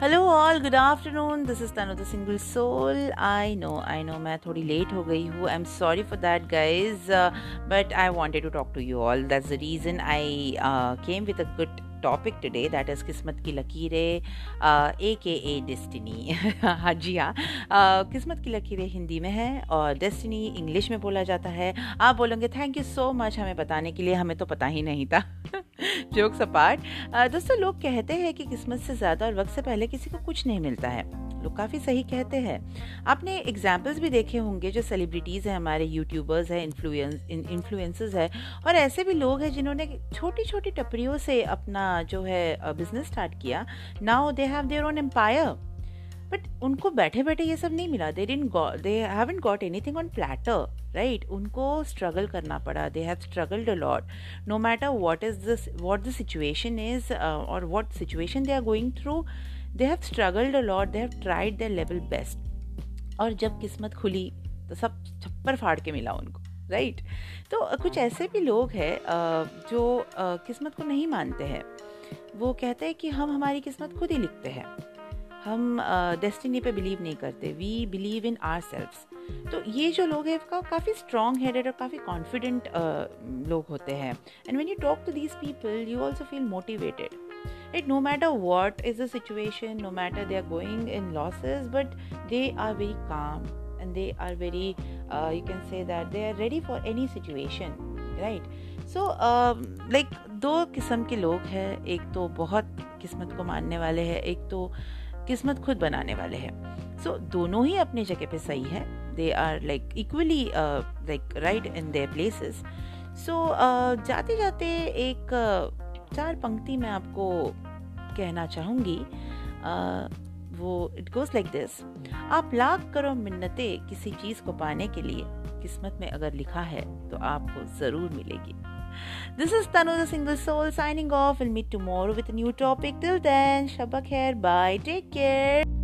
Hello all good afternoon this is Tanu the single soul I know I know मैं थोड़ी late हो गई हूँ. I am sorry for that guys but I wanted to talk to you all that's the reason I came with a good topic today that is किस्मत की लकीरें ए के ए destiny हाँ जी हाँ. किस्मत की लकीरें हिंदी में है और डेस्टिनी इंग्लिश में बोला जाता है. आप बोलोगे थैंक यू सो मच हमें बताने के लिए. हमें तो पता ही नहीं था. जोक्स अपार्ट दोस्तों लोग कहते हैं कि किस्मत से ज़्यादा और वक्त से पहले किसी को कुछ नहीं मिलता है। लोग काफ़ी सही कहते हैं। आपने एग्जाम्पल्स भी देखे होंगे जो सेलिब्रिटीज़ हैं, हमारे यूट्यूबर्स हैं इन्फ्लुएंस इन्फ्लुएंसर्स हैं और ऐसे भी लोग हैं जिन्होंने छोटी छोटी टपरियों से अपना जो है बिज़नेस स्टार्ट किया। Now they have their own empire but उनको बैठे बैठे ये सब नहीं मिला। They didn't they haven't got anything on platter right उनको स्ट्रगल करना पड़ा। They have struggled a lot no matter what is this what the situation is और what situation they are going through they have struggled a lot they have tried their level best और जब किस्मत खुली तो सब छप्पर फाड़ के मिला उनको राइट right? तो कुछ ऐसे भी लोग हैं जो किस्मत को नहीं मानते हैं। वो कहते हैं कि हम हमारी किस्मत खुद ही लिखते हैं। हम डेस्टिनी पे बिलीव नहीं करते. We believe in our selfs तो ये जो लोग हैं इसका काफ़ी स्ट्रॉग हेडेड और काफ़ी कॉन्फिडेंट लोग होते हैं. And when you talk to this people you also feel motivated it no matter what is the situation no matter they are going in losses but they are very calm and they are very you can say that they are ready for any situation right so like दो किस्म के लोग हैं. एक तो बहुत किस्मत को मानने वाले हैं. एक तो किस्मत खुद बनाने वाले हैं। सो so, दोनों ही अपनी जगह पे सही है। They are like equally like right in their places so जाते जाते एक uh, चार पंक्ति में आपको कहना चाहूँगी। Uh, वो इट गोज लाइक दिस आप लाख करो मिन्नतें किसी चीज़ को पाने के लिए किस्मत में अगर लिखा है तो आपको ज़रूर मिलेगी। This is Tanu the Single Soul signing off. We'll meet tomorrow with a new topic. Till then, Shabak hair. Bye. Take care.